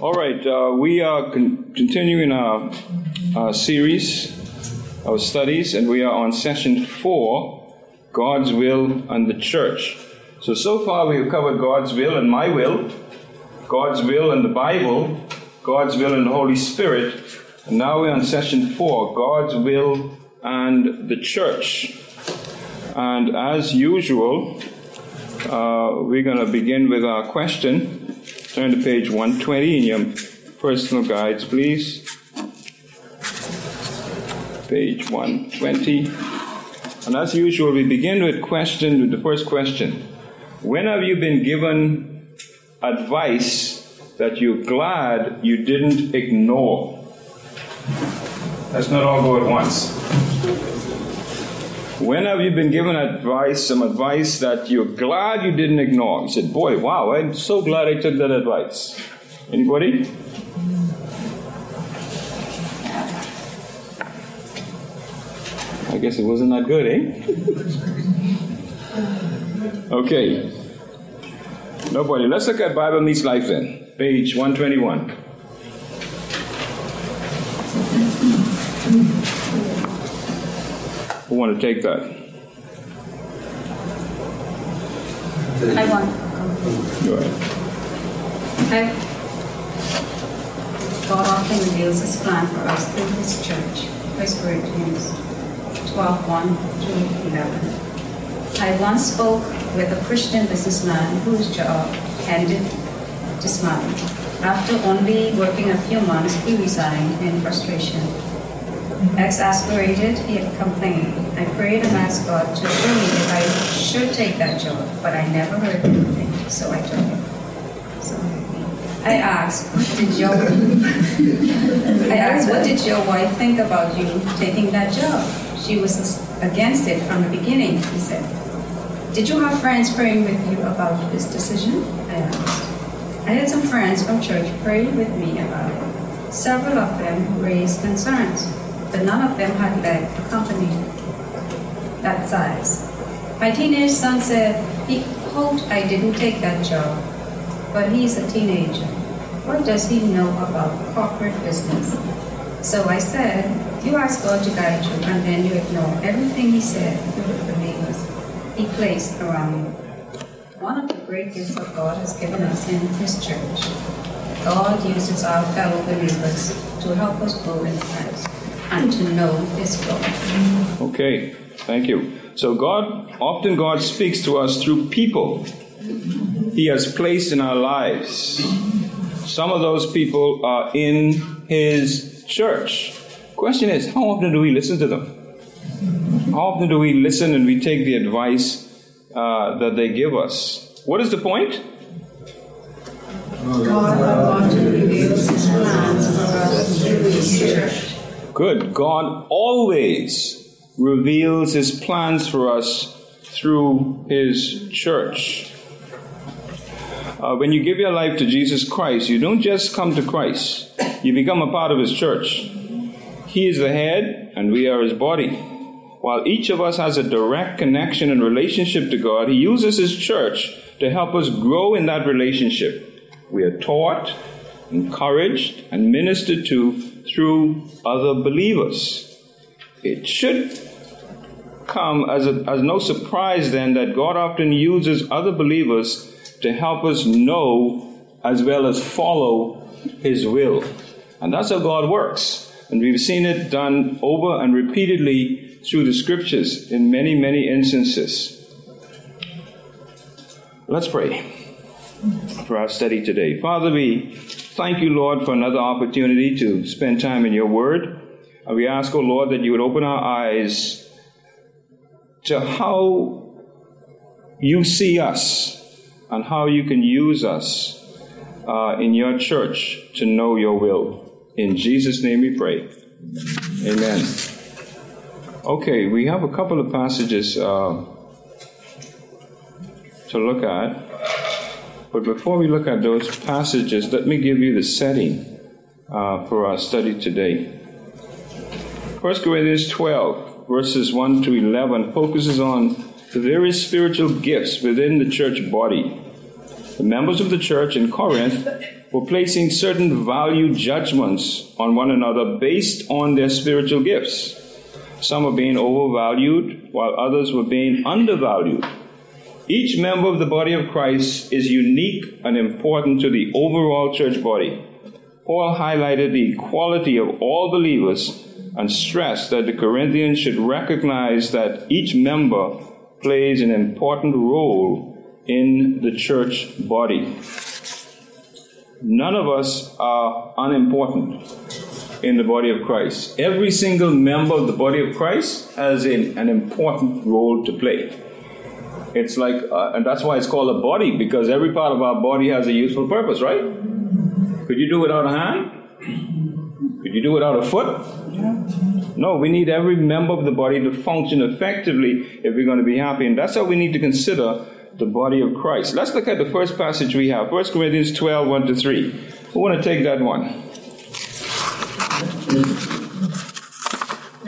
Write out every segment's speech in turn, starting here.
All right, uh, we are con- continuing our, our series, our studies, and we are on session four God's will and the church. So, so far we have covered God's will and my will, God's will and the Bible, God's will and the Holy Spirit, and now we're on session four God's will and the church. And as usual, uh, we're going to begin with our question. Turn to page 120 in your personal guides, please. Page 120. And as usual, we begin with question with the first question. When have you been given advice that you're glad you didn't ignore? Let's not all go at once. When have you been given advice, some advice that you're glad you didn't ignore? You said, Boy, wow, I'm so glad I took that advice. Anybody? I guess it wasn't that good, eh? okay. Nobody. Let's look at Bible Meets Life then. Page 121. Who want to take that? I want. Go ahead. I, God often reveals His plan for us through His church. 1 Corinthians 12 1 through 11. I once spoke with a Christian businessman whose job ended this month. After only working a few months, he resigned in frustration. Exasperated, he had complained. I prayed and asked God to show me if I should take that job, but I never heard anything, so I took it. So I asked, what did your I asked, what did your wife think about you taking that job? She was against it from the beginning, he said. Did you have friends praying with you about this decision? I asked. I had some friends from church pray with me about it. Several of them raised concerns, but none of them had led a company that size. My teenage son said he hoped I didn't take that job, but he's a teenager. What does he know about corporate business? So I said, you ask God to guide you, and then you ignore everything he said the believers he placed around you. One of the great gifts that God has given us in His church. God uses our fellow believers to help us grow in Christ and to know His will. Okay, thank you. So God, often God speaks to us through people He has placed in our lives. Some of those people are in His church. Question is, how often do we listen to them? How often do we listen and we take the advice uh, that they give us? What is the point? God reveals His plans for us through His church. Good. God always reveals His plans for us through His church. Uh, when you give your life to Jesus Christ, you don't just come to Christ, you become a part of His church. He is the head, and we are His body. While each of us has a direct connection and relationship to God, He uses His church to help us grow in that relationship. We are taught, encouraged, and ministered to through other believers. It should come as, a, as no surprise then that God often uses other believers to help us know as well as follow His will. And that's how God works. And we've seen it done over and repeatedly through the scriptures in many, many instances. Let's pray for our study today. Father, we thank you, Lord, for another opportunity to spend time in your word. And we ask, oh Lord, that you would open our eyes to how you see us and how you can use us uh, in your church to know your will. In Jesus' name we pray. Amen. Okay, we have a couple of passages uh, to look at. But before we look at those passages, let me give you the setting uh, for our study today. 1 Corinthians 12, verses 1 to 11, focuses on the various spiritual gifts within the church body. The members of the church in Corinth were placing certain value judgments on one another based on their spiritual gifts. Some were being overvalued, while others were being undervalued. Each member of the body of Christ is unique and important to the overall church body. Paul highlighted the equality of all believers and stressed that the Corinthians should recognize that each member plays an important role in the church body. None of us are unimportant in the body of Christ. Every single member of the body of Christ has an, an important role to play. It's like, uh, and that's why it's called a body, because every part of our body has a useful purpose, right? Could you do without a hand? Could you do without a foot? No, we need every member of the body to function effectively if we're going to be happy. And that's how we need to consider the body of Christ. Let's look at the first passage we have 1 Corinthians 12 1 to 3. We want to take that one?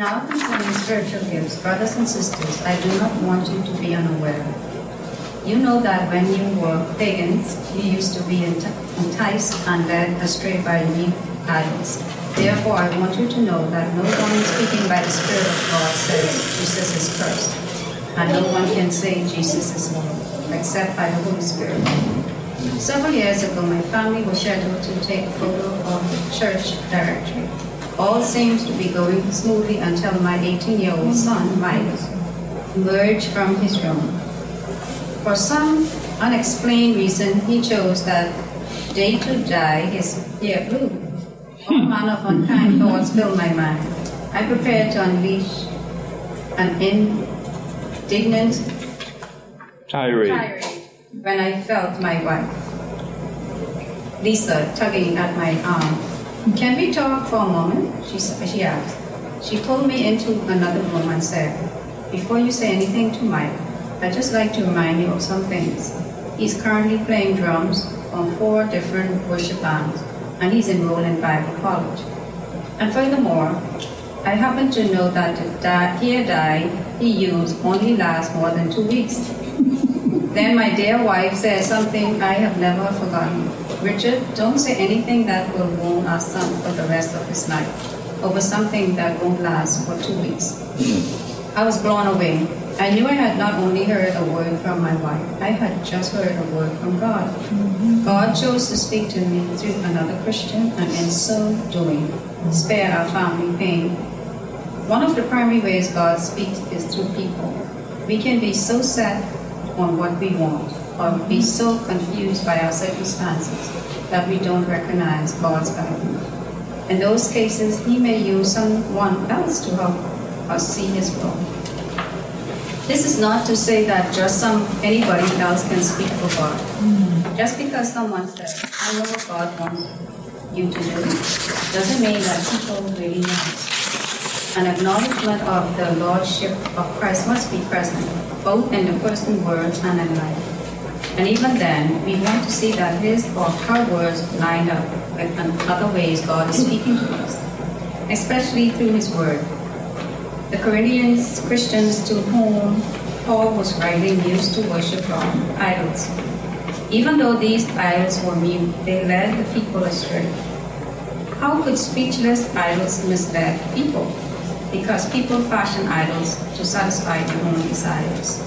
Now concerning spiritual gifts, brothers and sisters, I do not want you to be unaware. You know that when you were pagans, you used to be enticed and led astray by weak idols. Therefore, I want you to know that no one speaking by the Spirit of God says Jesus is cursed, and no one can say Jesus is Lord, except by the Holy Spirit. Several years ago, my family was scheduled to take a photo of the church directory. All seems to be going smoothly until my 18-year-old son, Mike, emerged from his room. For some unexplained reason, he chose that day to dye his hair blue. All hmm. manner of unkind thoughts filled my mind. I prepared to unleash an indignant tirade. tirade when I felt my wife, Lisa, tugging at my arm. Can we talk for a moment? She, she asked. She pulled me into another room and said, Before you say anything to Mike, I'd just like to remind you of some things. He's currently playing drums on four different worship bands, and he's enrolled in Bible college. And furthermore, I happen to know that the hair dye he used only lasts more than two weeks. then my dear wife said something I have never forgotten. Richard, don't say anything that will wound our son for the rest of his life over something that won't last for two weeks. I was blown away. I knew I had not only heard a word from my wife, I had just heard a word from God. Mm-hmm. God chose to speak to me through another Christian, and in so doing, spare our family pain. One of the primary ways God speaks is through people. We can be so set on what we want, or be so confused by our circumstances that we don't recognize God's guidance. In those cases, He may use someone else to help us see His will. This is not to say that just some anybody else can speak for God. Just because someone says, "I know what God wants you to do," doesn't mean that people really know. An acknowledgement of the lordship of Christ must be present, both in the person's words and in life. And even then, we want to see that his or her words lined up with other ways God is speaking to us, especially through his word. The Corinthians Christians to whom Paul was writing used to worship idols. Even though these idols were mute, they led the people astray. How could speechless idols mislead people? Because people fashion idols to satisfy their own desires.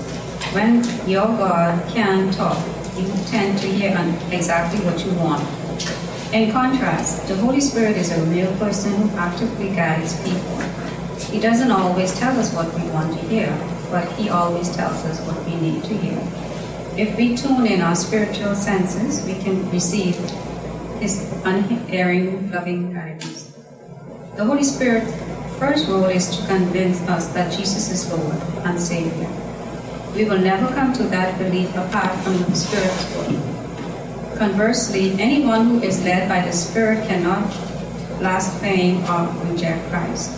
When your God can talk, you tend to hear exactly what you want. In contrast, the Holy Spirit is a real person who actively guides people. He doesn't always tell us what we want to hear, but He always tells us what we need to hear. If we tune in our spiritual senses, we can receive His unerring, loving guidance. The Holy Spirit's first role is to convince us that Jesus is Lord and Savior. We will never come to that belief apart from the Spirit's work. Conversely, anyone who is led by the Spirit cannot blaspheme or reject Christ.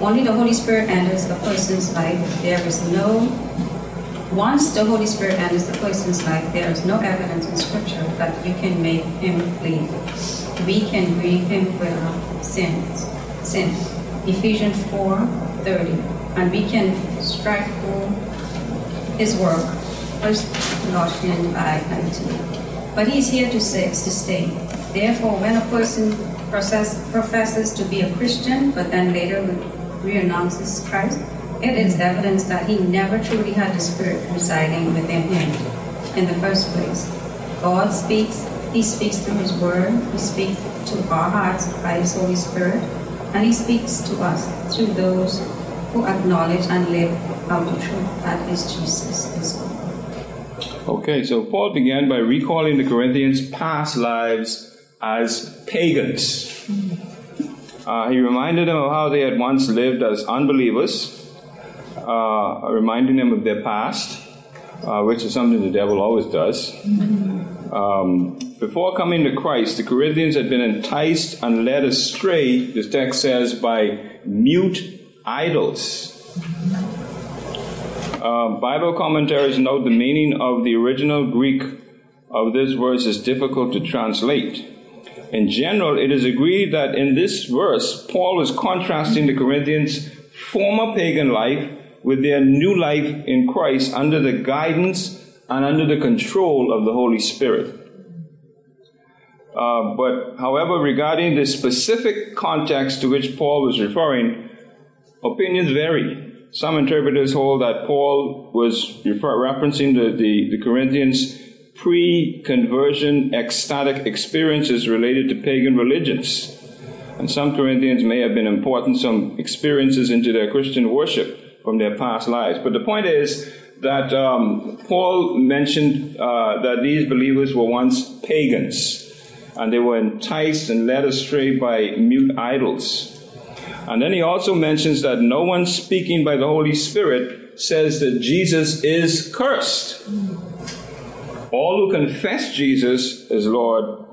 Only the Holy Spirit enters a person's life. There is no, once the Holy Spirit enters the person's life, there is no evidence in Scripture that you can make him clean. We can grieve him with our sins. Sin. Ephesians 4 30. And we can strive for his work. First Colossians 5 19. but he's here to, stay, to stay. Therefore, when a person process, professes to be a Christian, but then later renounces Christ, it is evidence that he never truly had the Spirit residing within him in the first place. God speaks, he speaks through his word, he speaks to our hearts by his Holy Spirit, and he speaks to us through those who acknowledge and live Okay, so Paul began by recalling the Corinthians' past lives as pagans. Uh, he reminded them of how they had once lived as unbelievers, uh, reminding them of their past, uh, which is something the devil always does. Um, before coming to Christ, the Corinthians had been enticed and led astray, the text says, by mute idols. Uh, Bible commentaries note the meaning of the original Greek of this verse is difficult to translate. In general, it is agreed that in this verse, Paul is contrasting the Corinthians' former pagan life with their new life in Christ under the guidance and under the control of the Holy Spirit. Uh, but, however, regarding the specific context to which Paul was referring, opinions vary. Some interpreters hold that Paul was referencing the, the, the Corinthians' pre conversion ecstatic experiences related to pagan religions. And some Corinthians may have been importing some experiences into their Christian worship from their past lives. But the point is that um, Paul mentioned uh, that these believers were once pagans and they were enticed and led astray by mute idols. And then he also mentions that no one speaking by the Holy Spirit says that Jesus is cursed. All who confess Jesus as Lord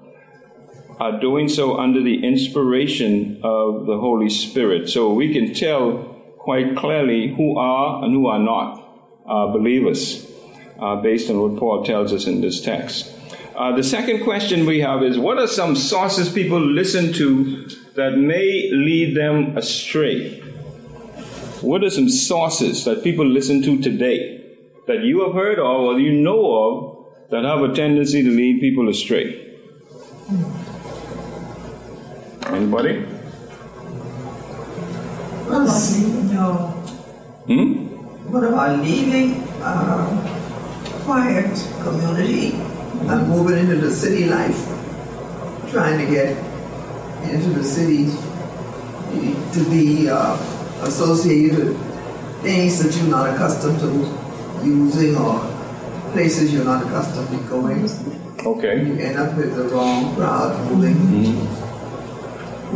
are doing so under the inspiration of the Holy Spirit. So we can tell quite clearly who are and who are not uh, believers uh, based on what Paul tells us in this text. Uh, the second question we have is what are some sources people listen to that may lead them astray? What are some sources that people listen to today that you have heard of or you know of that have a tendency to lead people astray? Anybody? No. Hmm? What about leaving a quiet community and moving into the city life? Trying to get into the city to be uh, associated with things that you're not accustomed to using or places you're not accustomed to going. Okay. You end up with the wrong crowd moving.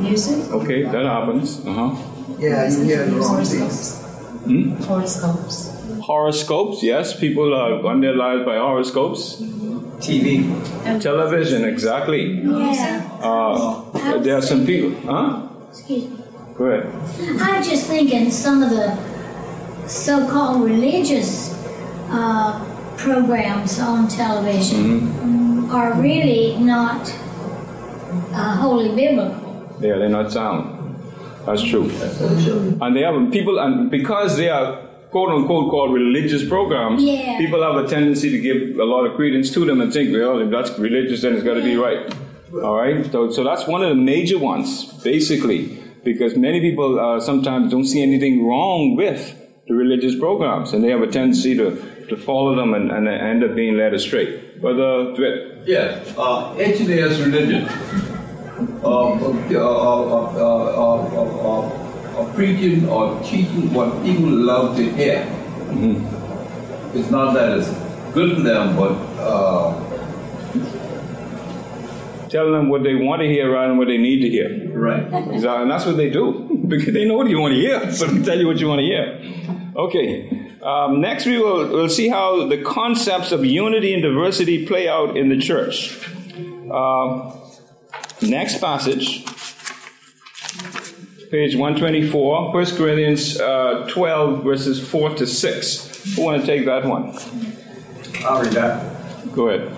Music? Okay, that happens. Uh huh. Yeah, you hear the wrong things. Hmm? Horoscopes. Horoscopes, yes, people uh, run their lives by horoscopes. TV. Television, exactly. Yeah. Uh, there are some people, huh? Excuse me. Go ahead. I'm just thinking some of the so-called religious uh, programs on television are really not uh, wholly biblical. Yeah, they're not sound. That's true. And they have people, and because they are quote unquote called religious programs, Yeah. people have a tendency to give a lot of credence to them and think, well, if that's religious, then it's got to be right. All right? So, so that's one of the major ones, basically, because many people uh, sometimes don't see anything wrong with the religious programs, and they have a tendency to, to follow them and, and end up being led astray. But, uh, Dwight, Yeah, uh, actually, as religion, uh, uh, uh, preaching or teaching what people love to hear. It's not that it's good for them, but uh, telling them what they want to hear rather than what they need to hear. right. Exactly, and that's what they do because they know what you want to hear, but they tell you what you want to hear. Okay. Um, next, we will we'll see how the concepts of unity and diversity play out in the church. Uh, next passage, page 124, 1 Corinthians uh, 12, verses 4 to 6. Who want to take that one? I'll read that. Go ahead.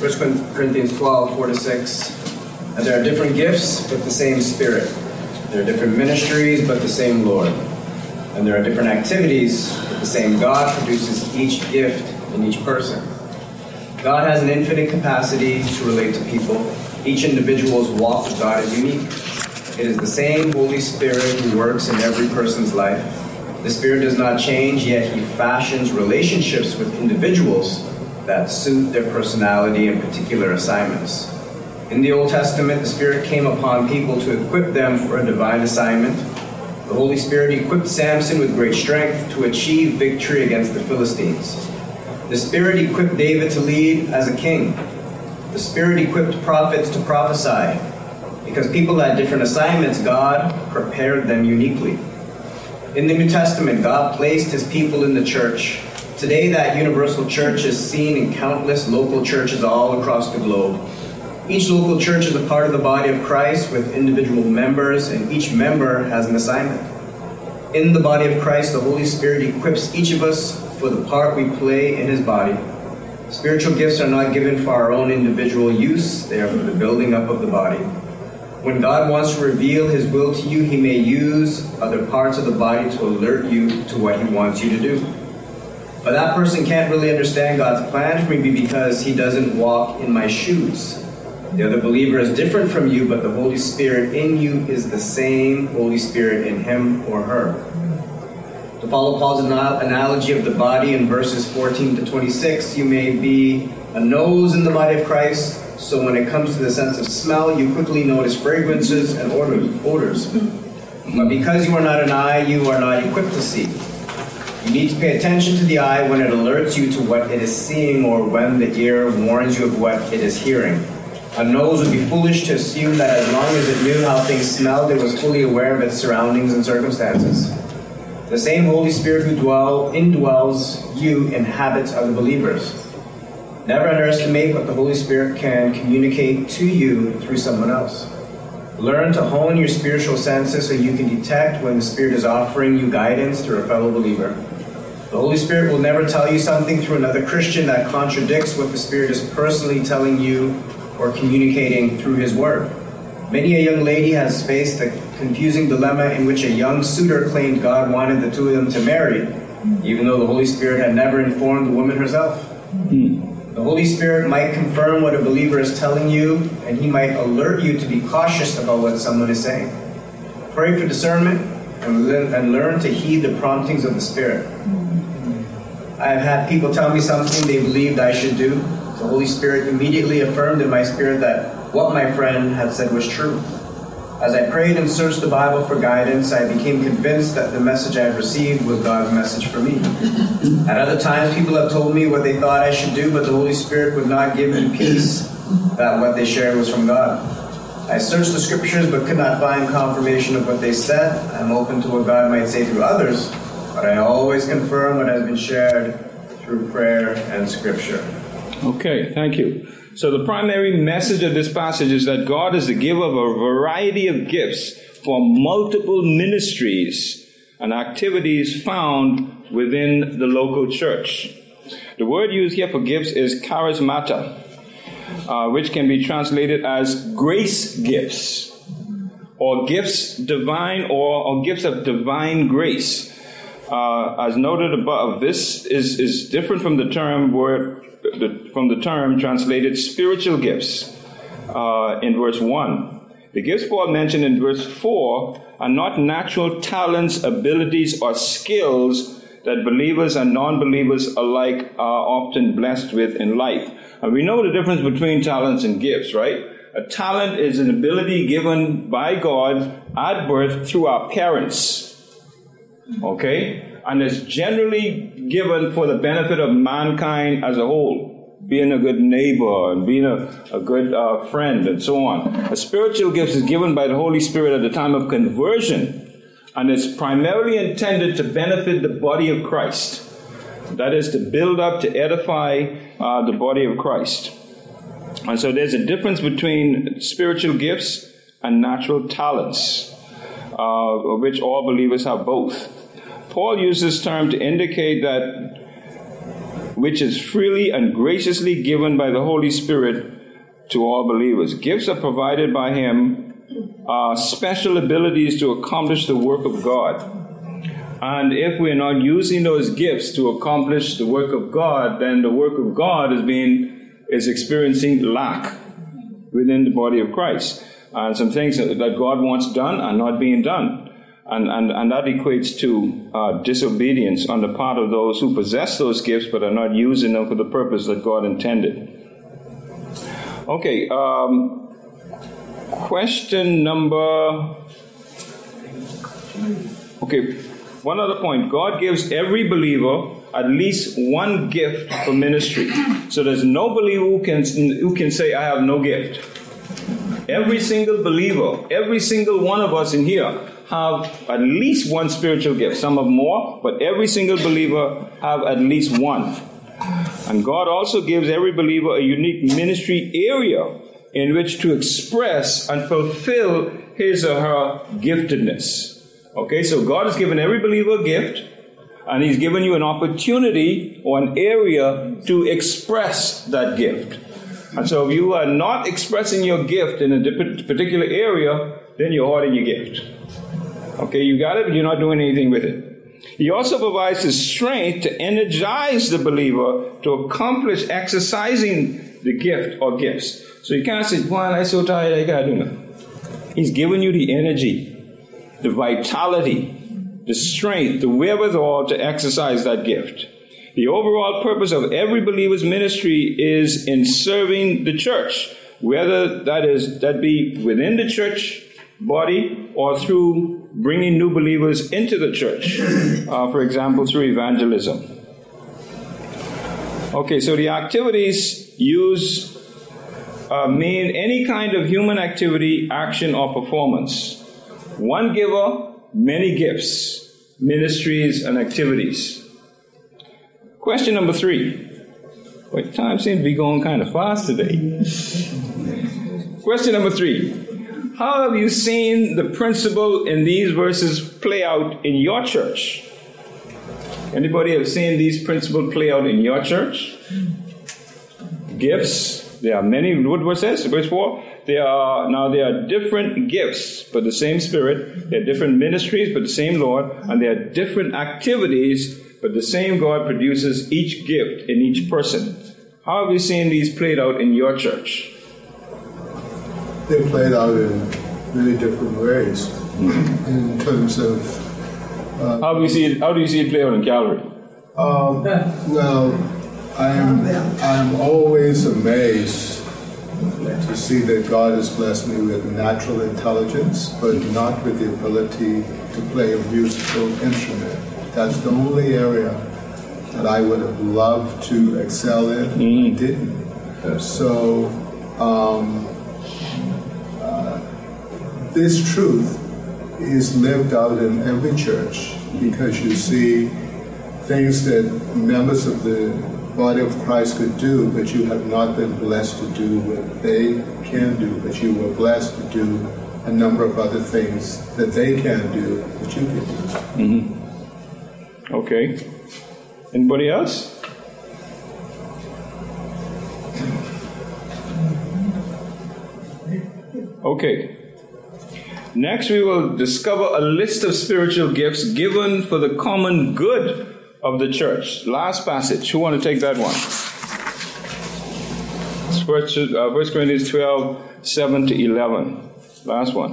1 Corinthians 12, 4 to 6. And there are different gifts, but the same Spirit. There are different ministries, but the same Lord. And there are different activities, but the same God produces each gift in each person. God has an infinite capacity to relate to people. Each individual's walk with God is unique. It is the same Holy Spirit who works in every person's life. The Spirit does not change, yet He fashions relationships with individuals that suit their personality and particular assignments. In the Old Testament, the Spirit came upon people to equip them for a divine assignment. The Holy Spirit equipped Samson with great strength to achieve victory against the Philistines. The Spirit equipped David to lead as a king. The Spirit equipped prophets to prophesy. Because people had different assignments, God prepared them uniquely. In the New Testament, God placed his people in the church. Today, that universal church is seen in countless local churches all across the globe. Each local church is a part of the body of Christ with individual members, and each member has an assignment. In the body of Christ, the Holy Spirit equips each of us for the part we play in his body. Spiritual gifts are not given for our own individual use, they are for the building up of the body. When God wants to reveal his will to you, he may use other parts of the body to alert you to what he wants you to do. But that person can't really understand God's plan for me because he doesn't walk in my shoes. The other believer is different from you, but the Holy Spirit in you is the same Holy Spirit in him or her. To follow Paul's analogy of the body in verses 14 to 26, you may be a nose in the body of Christ, so when it comes to the sense of smell, you quickly notice fragrances and odors. But because you are not an eye, you are not equipped to see. You need to pay attention to the eye when it alerts you to what it is seeing or when the ear warns you of what it is hearing. A nose would be foolish to assume that as long as it knew how things smelled, it was fully aware of its surroundings and circumstances. The same Holy Spirit who dwell, indwells you inhabits other believers. Never underestimate what the Holy Spirit can communicate to you through someone else. Learn to hone your spiritual senses so you can detect when the Spirit is offering you guidance through a fellow believer. The Holy Spirit will never tell you something through another Christian that contradicts what the Spirit is personally telling you or communicating through His Word. Many a young lady has faced the confusing dilemma in which a young suitor claimed God wanted the two of them to marry, even though the Holy Spirit had never informed the woman herself. Hmm. The Holy Spirit might confirm what a believer is telling you, and he might alert you to be cautious about what someone is saying. Pray for discernment and, and learn to heed the promptings of the Spirit. I have had people tell me something they believed I should do. The Holy Spirit immediately affirmed in my spirit that what my friend had said was true. As I prayed and searched the Bible for guidance, I became convinced that the message I had received was God's message for me. At other times, people have told me what they thought I should do, but the Holy Spirit would not give me peace that what they shared was from God. I searched the scriptures but could not find confirmation of what they said. I'm open to what God might say through others, but I always confirm what has been shared through prayer and scripture. Okay, thank you. So, the primary message of this passage is that God is the giver of a variety of gifts for multiple ministries and activities found within the local church. The word used here for gifts is charismata, uh, which can be translated as grace gifts, or gifts divine, or, or gifts of divine grace. Uh, as noted above, this is, is different from the term word the, from the term translated spiritual gifts uh, in verse 1. The gifts Paul mentioned in verse 4 are not natural talents, abilities, or skills that believers and non believers alike are often blessed with in life. And we know the difference between talents and gifts, right? A talent is an ability given by God at birth through our parents. Okay? And is generally given for the benefit of mankind as a whole. Being a good neighbor and being a, a good uh, friend and so on. A spiritual gift is given by the Holy Spirit at the time of conversion and is primarily intended to benefit the body of Christ. That is to build up, to edify uh, the body of Christ. And so there's a difference between spiritual gifts and natural talents, uh, which all believers have both. Paul uses this term to indicate that which is freely and graciously given by the Holy Spirit to all believers. Gifts are provided by Him, uh, special abilities to accomplish the work of God. And if we're not using those gifts to accomplish the work of God, then the work of God is being is experiencing lack within the body of Christ. And some things that God wants done are not being done. And, and, and that equates to uh, disobedience on the part of those who possess those gifts but are not using them for the purpose that God intended. Okay, um, question number. Okay, one other point. God gives every believer at least one gift for ministry. So there's no believer who can, who can say, I have no gift. Every single believer, every single one of us in here have at least one spiritual gift. Some have more, but every single believer have at least one. And God also gives every believer a unique ministry area in which to express and fulfill his or her giftedness. Okay, so God has given every believer a gift, and He's given you an opportunity or an area to express that gift. And so if you are not expressing your gift in a particular area, then you're hoarding your gift. Okay, you got it, but you're not doing anything with it. He also provides the strength to energize the believer to accomplish exercising the gift or gifts. So you can't say, Boy, I'm so tired, I gotta do it. He's giving you the energy, the vitality, the strength, the wherewithal to exercise that gift. The overall purpose of every believer's ministry is in serving the church, whether that is that be within the church body or through bringing new believers into the church, uh, for example, through evangelism. Okay, so the activities use uh, mean any kind of human activity, action, or performance. One giver, many gifts, ministries, and activities. Question number three. Wait, time seems to be going kind of fast today. Question number three. How have you seen the principle in these verses play out in your church? Anybody have seen these principles play out in your church? Gifts. There are many. What was this? Verse four. There are now there are different gifts, but the same Spirit. There are different ministries, but the same Lord, and there are different activities, but the same God produces each gift in each person. How have you seen these played out in your church? They played out in really different ways in terms of. Uh, how do you see it? How do you see it play out in Calvary? Um, well, I'm I'm always amazed to see that God has blessed me with natural intelligence, but not with the ability to play a musical instrument. That's the only area that I would have loved to excel in, mm-hmm. didn't. So. Um, this truth is lived out in every church because you see things that members of the body of Christ could do, but you have not been blessed to do what they can do, but you were blessed to do a number of other things that they can do that you can do. Mm-hmm. Okay. Anybody else? Okay. Next, we will discover a list of spiritual gifts given for the common good of the church. Last passage. Who want to take that one? First, uh, 1 Corinthians 12, 7 to 11. Last one.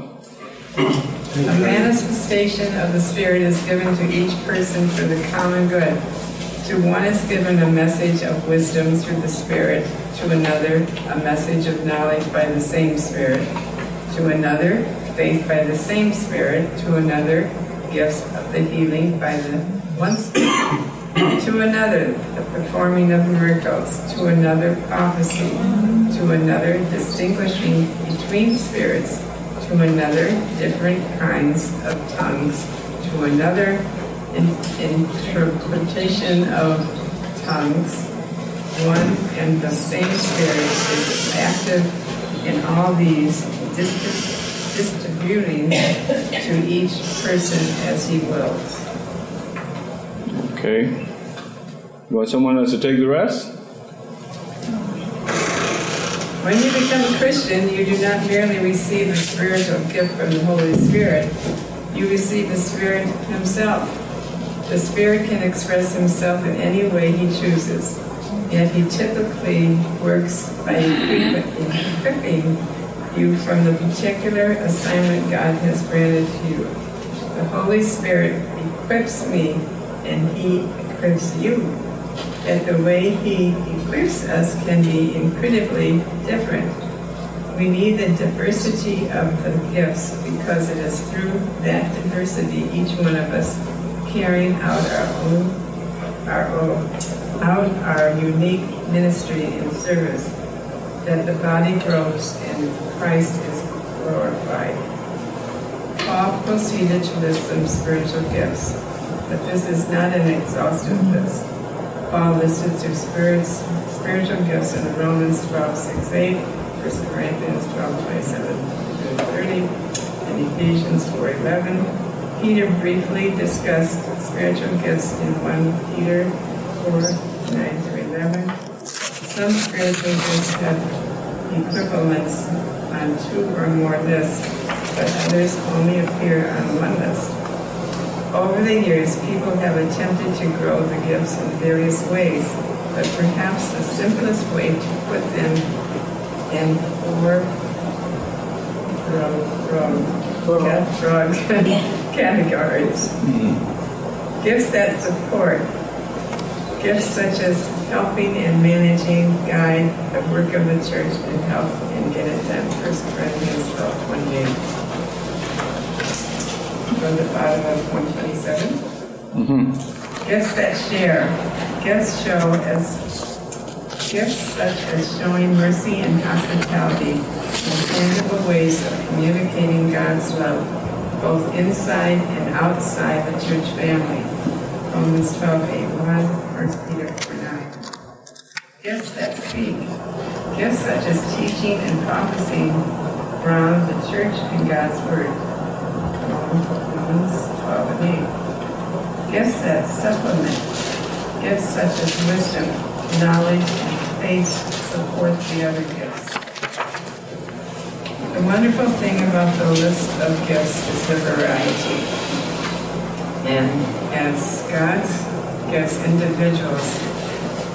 A manifestation of the Spirit is given to each person for the common good. To one is given a message of wisdom through the Spirit, to another, a message of knowledge by the same Spirit, to another, faith by the same Spirit, to another, gifts of the healing by the one Spirit, to another, the performing of miracles, to another, prophecy, to another, distinguishing between spirits, to another, different kinds of tongues, to another, in, interpretation of tongues. One and the same Spirit is active in all these distant distributing to each person as he wills. Okay. You want someone else to take the rest? When you become a Christian, you do not merely receive a spiritual gift from the Holy Spirit, you receive the Spirit Himself. The Spirit can express Himself in any way He chooses. Yet he typically works by equipping you from the particular assignment God has granted to you. The Holy Spirit equips me and he equips you. Yet the way he equips us can be incredibly different. We need the diversity of the gifts because it is through that diversity each one of us carrying out our own, our own, out our unique ministry and service that the body grows and Christ is glorified. Paul proceeded to list some spiritual gifts, but this is not an exhaustive list. Paul listed two spirits, spiritual gifts in Romans 12, 6, 8, 1 Corinthians 12, 27 30, and Ephesians 4, 11. Peter briefly discussed spiritual gifts in 1 Peter 4, 9 through 11. Some spiritual gifts have equivalents on two or more lists, but others only appear on one list. Over the years, people have attempted to grow the gifts in various ways, but perhaps the simplest way to put them in four broad, broad categories. Hmm. Gifts that support, gifts such as helping and managing, guide the work of the church, and help and get it done. 1 Corinthians 12, 28 from the bottom of 127. Mm-hmm. Gifts that share. Gifts show as gifts such as showing mercy and hospitality and tangible ways of communicating God's love, both inside and outside the church family. Romans 12, 8, 1, 1 Peter 4, 9. Gifts that Gifts such as teaching and prophesying from the church and God's word. Romans 12 and 8. Gifts that supplement, gifts such as wisdom, knowledge, and faith support the other gifts. The wonderful thing about the list of gifts is the variety. And as God's gifts individuals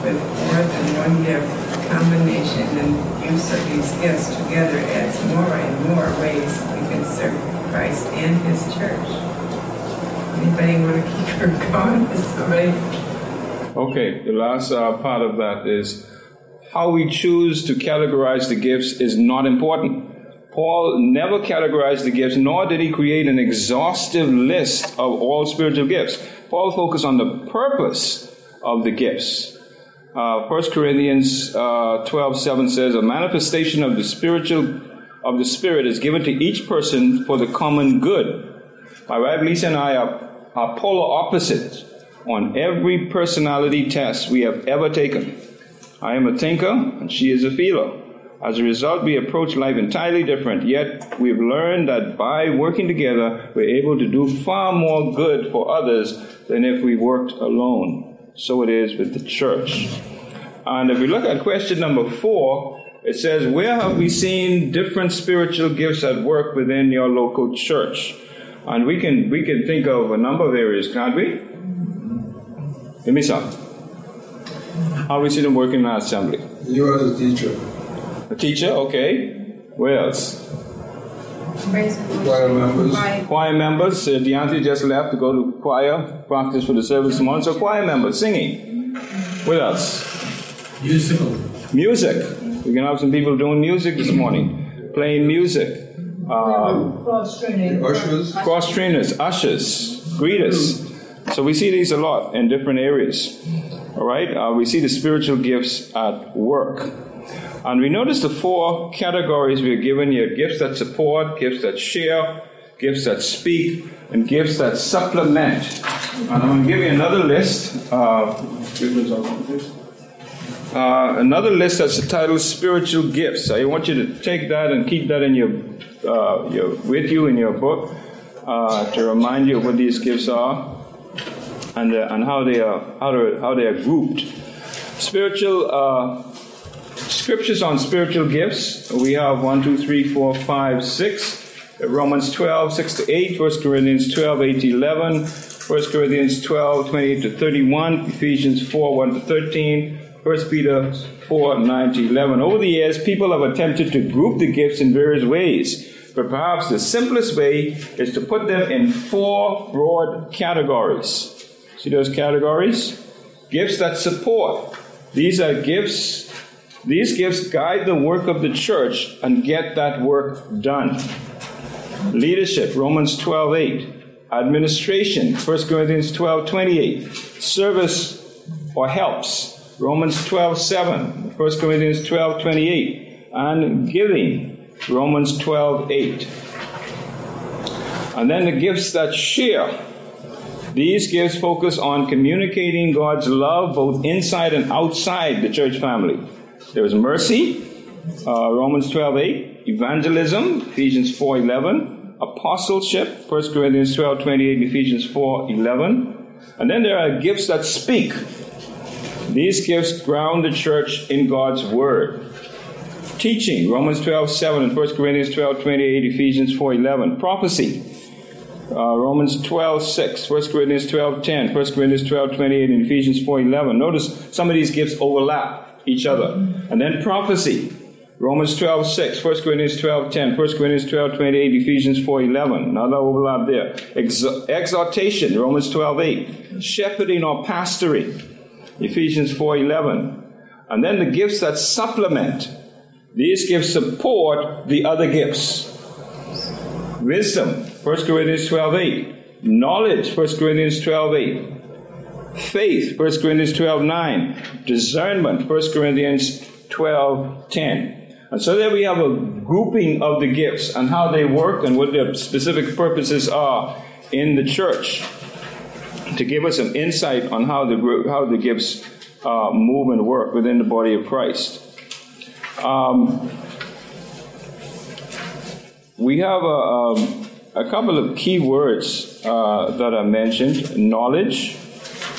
with more than one gift, combination and use of these gifts together adds more and more ways we can serve Christ and his church. Anybody want to keep her going? Somebody? Okay, the last uh, part of that is how we choose to categorize the gifts is not important. Paul never categorized the gifts, nor did he create an exhaustive list of all spiritual gifts. Paul focused on the purpose of the gifts. Uh, 1 Corinthians uh, 12 7 says, A manifestation of the spiritual of the Spirit is given to each person for the common good. My wife Lisa and I are, are polar opposites on every personality test we have ever taken. I am a thinker and she is a feeler. As a result, we approach life entirely different, yet we've learned that by working together, we're able to do far more good for others than if we worked alone. So it is with the church. And if we look at question number four, it says, Where have we seen different spiritual gifts at work within your local church? And we can we can think of a number of areas, can't we? Give me some. How we see them working in our assembly? You are the teacher. A teacher, okay. Where else? Choir members. Choir members. Uh, Deontay just left to go to choir practice for the service tomorrow. So choir members singing. with us. Musical. Music. We can have some people doing music this morning, playing music. Uh, cross trainers, cross trainers, ushers, greeters. So we see these a lot in different areas. All right, uh, we see the spiritual gifts at work. And we notice the four categories we are given here gifts that support, gifts that share, gifts that speak, and gifts that supplement. And I'm going to give you another list. Uh, uh, another list that's entitled Spiritual Gifts. I want you to take that and keep that in your, uh, your with you in your book uh, to remind you of what these gifts are and, uh, and how they are how, to, how they are grouped. Spiritual uh, scriptures on spiritual gifts. We have 1, 2, 3, 4, 5, 6. Romans 12, 6 to 8, 1 Corinthians 12, 8 to 11, 1 Corinthians 12, 28 to 31, Ephesians 4, 1 to 13, 1 Peter 4 9 to 11. Over the years, people have attempted to group the gifts in various ways, but perhaps the simplest way is to put them in four broad categories. See those categories? Gifts that support. These are gifts, these gifts guide the work of the church and get that work done. Leadership, Romans 12 8. Administration, 1 Corinthians 12 28. Service or helps, Romans 12 7. 1 Corinthians 12 28. And giving, Romans 12 8. And then the gifts that share. These gifts focus on communicating God's love both inside and outside the church family. There's mercy, uh, Romans 12 8. Evangelism, Ephesians 4 11 apostleship, 1 Corinthians 12 28, Ephesians 4 11. And then there are gifts that speak. These gifts ground the church in God's word. Teaching, Romans 12 7 and 1 Corinthians 12 28, Ephesians 4 11. Prophecy, uh, Romans 12 6, 1 Corinthians 12 10, 1 Corinthians 12 28, and Ephesians 4 11. Notice some of these gifts overlap each other. And then prophecy, Romans 12, 6, 1 Corinthians 12, 10, 1 Corinthians 12, 28, Ephesians 4, 11. Another overlap there. Ex- exhortation, Romans 12, 8. Shepherding or pastoring, Ephesians 4, 11. And then the gifts that supplement. These gifts support the other gifts. Wisdom, 1 Corinthians 12, 8. Knowledge, 1 Corinthians 12, 8. Faith, 1 Corinthians 12, 9. Discernment, 1 Corinthians 12, 10. And so there we have a grouping of the gifts and how they work and what their specific purposes are in the church to give us some insight on how the, how the gifts uh, move and work within the body of Christ. Um, we have a, um, a, couple of key words uh, that are mentioned knowledge,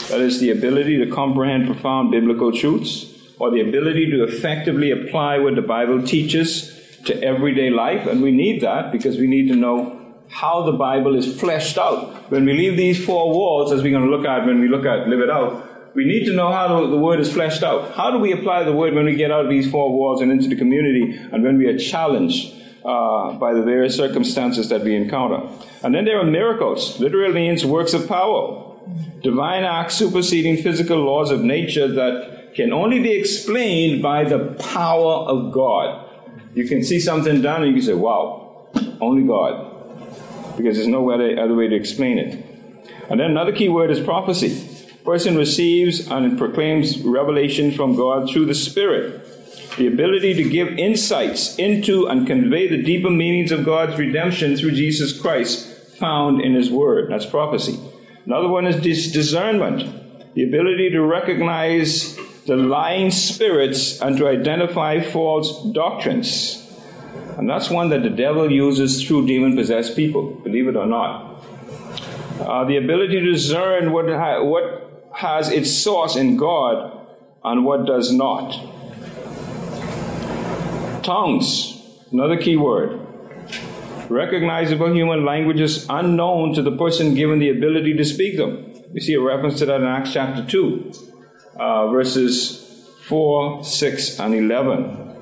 that is the ability to comprehend profound biblical truths or the ability to effectively apply what the Bible teaches to everyday life. And we need that because we need to know how the Bible is fleshed out. When we leave these four walls, as we're going to look at when we look at Live It Out, we need to know how the Word is fleshed out. How do we apply the Word when we get out of these four walls and into the community and when we are challenged uh, by the various circumstances that we encounter? And then there are miracles. Literally means works of power. Divine acts superseding physical laws of nature that can only be explained by the power of God. You can see something done and you can say, wow, only God. Because there's no other way to explain it. And then another key word is prophecy. Person receives and proclaims revelation from God through the Spirit. The ability to give insights into and convey the deeper meanings of God's redemption through Jesus Christ found in His Word. That's prophecy. Another one is discernment. The ability to recognize the lying spirits and to identify false doctrines. And that's one that the devil uses through demon possessed people, believe it or not. Uh, the ability to discern what, ha- what has its source in God and what does not. Tongues, another key word. Recognizable human languages unknown to the person given the ability to speak them. We see a reference to that in Acts chapter 2 uh, verses 4, 6, and 11.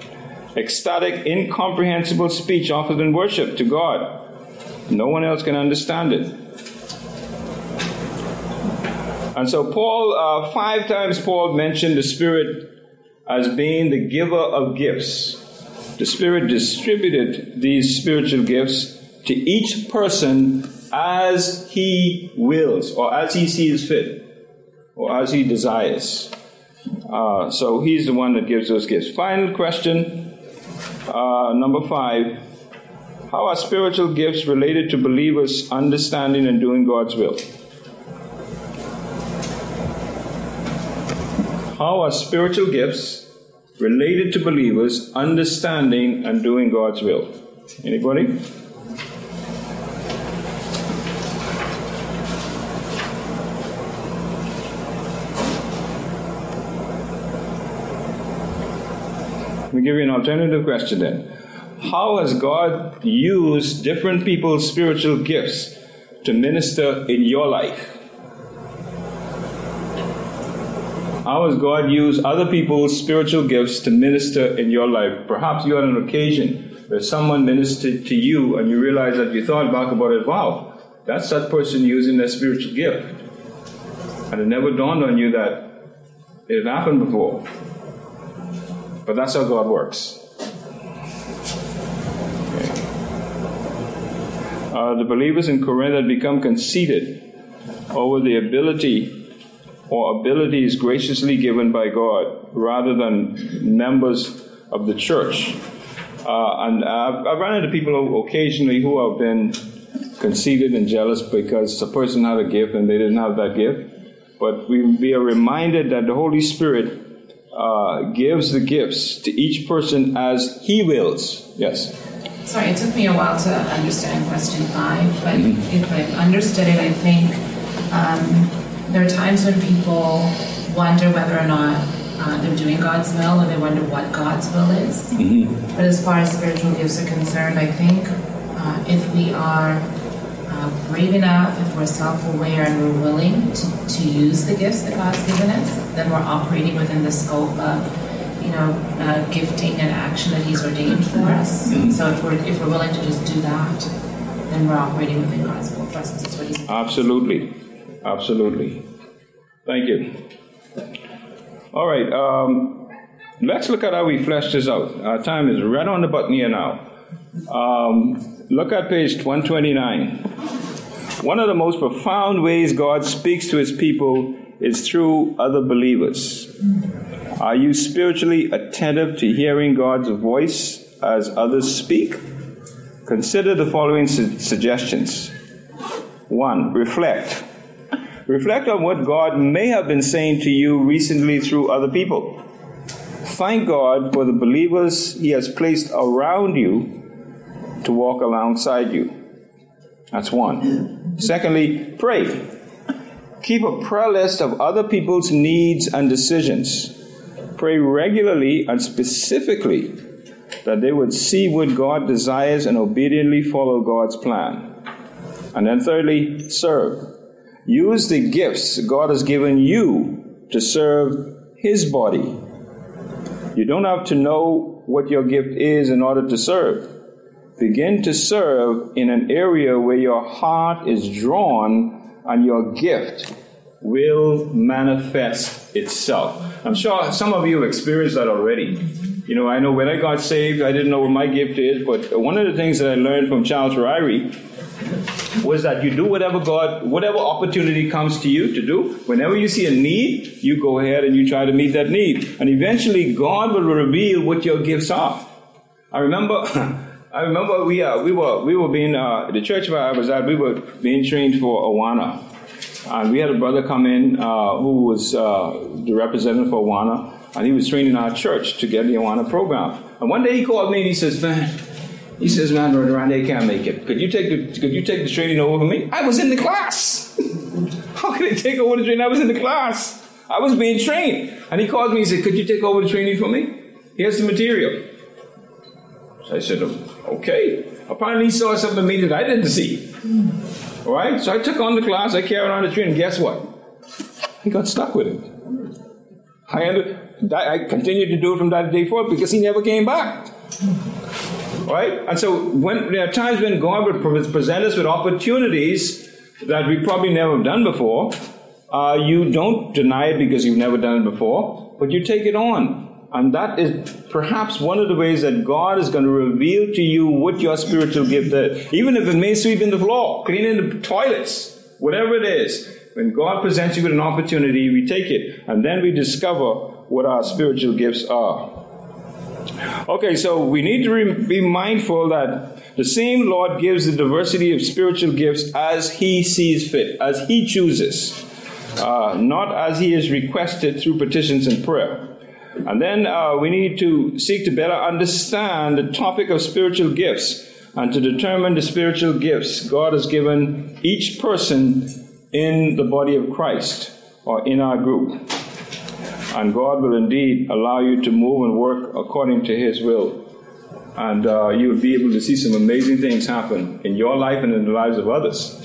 Ecstatic, incomprehensible speech offered in worship to God. No one else can understand it. And so, Paul, uh, five times Paul mentioned the Spirit as being the giver of gifts. The Spirit distributed these spiritual gifts to each person as he wills, or as he sees fit or as he desires. Uh, so he's the one that gives those gifts. Final question, uh, number five. How are spiritual gifts related to believers understanding and doing God's will? How are spiritual gifts related to believers understanding and doing God's will? Anybody? Let me give you an alternative question then. How has God used different people's spiritual gifts to minister in your life? How has God used other people's spiritual gifts to minister in your life? Perhaps you had an occasion where someone ministered to you and you realize that you thought back about it, wow, that's that person using their spiritual gift. And it never dawned on you that it had happened before. But that's how God works. Uh, the believers in Corinth had become conceited over the ability or abilities graciously given by God rather than members of the church. Uh, and I've, I've, run into people occasionally who have been conceited and jealous because a person had a gift and they didn't have that gift. But we, we are reminded that the Holy Spirit uh, gives the gifts to each person as He wills. Yes. Sorry, it took me a while to understand question five, but mm-hmm. if I've understood it, I think um, there are times when people wonder whether or not uh, they're doing God's will or they wonder what God's will is. Mm-hmm. But as far as spiritual gifts are concerned, I think uh, if we are uh, brave enough, if we're self aware and we're willing to, to use the gifts that God's given us, then we're operating within the scope of you know, uh, gifting and action that He's ordained for us. Mm-hmm. So if we're if we're willing to just do that, then we're operating within God's will for us. That's what He's. Absolutely, absolutely. Thank you. All right, um, let's look at how we flesh this out. Our time is right on the button here now. Um, look at page 129. One of the most profound ways God speaks to His people is through other believers. Are you spiritually attentive to hearing God's voice as others speak? Consider the following su- suggestions. One, reflect. Reflect on what God may have been saying to you recently through other people. Thank God for the believers He has placed around you to walk alongside you. That's one. Secondly, pray. Keep a prayer list of other people's needs and decisions. Pray regularly and specifically that they would see what God desires and obediently follow God's plan. And then, thirdly, serve. Use the gifts God has given you to serve His body. You don't have to know what your gift is in order to serve. Begin to serve in an area where your heart is drawn and your gift will manifest itself. I'm sure some of you have experienced that already. You know, I know when I got saved, I didn't know what my gift is, but one of the things that I learned from Charles Ryrie was that you do whatever God, whatever opportunity comes to you to do. Whenever you see a need, you go ahead and you try to meet that need. And eventually, God will reveal what your gifts are. I remember. I remember we uh, we were we were being uh, the church where I was at. We were being trained for Awana, and we had a brother come in uh, who was uh, the representative for Awana, and he was training our church to get the Awana program. And one day he called me and he says, "Man, he says, man, Brother Randy, can't make it. Could you take the Could you take the training over for me? I was in the class. How can I take over the training? I was in the class. I was being trained. And he called me and said, Could you take over the training for me? Here's the material. So I said, Okay. Apparently, he saw something in me that I didn't see. All right? So I took on the class, I carried on the training. Guess what? He got stuck with it. I, ended, I continued to do it from that day forward because he never came back. Right? And so when there are times when God would present us with opportunities that we probably never have done before, uh, you don't deny it because you've never done it before, but you take it on. And that is perhaps one of the ways that God is going to reveal to you what your spiritual gift is. Even if it means sweeping the floor, cleaning the toilets, whatever it is. When God presents you with an opportunity, we take it. And then we discover what our spiritual gifts are. Okay, so we need to re- be mindful that the same Lord gives the diversity of spiritual gifts as He sees fit, as He chooses, uh, not as He is requested through petitions and prayer. And then uh, we need to seek to better understand the topic of spiritual gifts and to determine the spiritual gifts God has given each person in the body of Christ or in our group. And God will indeed allow you to move and work according to His will. And uh, you will be able to see some amazing things happen in your life and in the lives of others.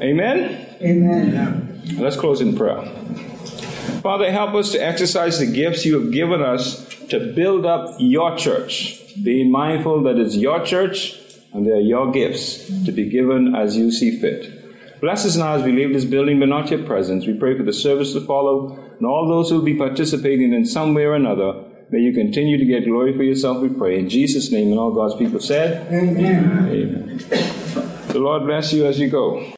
Amen? Amen. Let's close in prayer. Father, help us to exercise the gifts you have given us to build up your church, being mindful that it's your church and they're your gifts to be given as you see fit. Bless us now as we leave this building, but not your presence. We pray for the service to follow and all those who will be participating in some way or another. May you continue to get glory for yourself, we pray. In Jesus' name, and all God's people said, Amen. Amen. The Lord bless you as you go.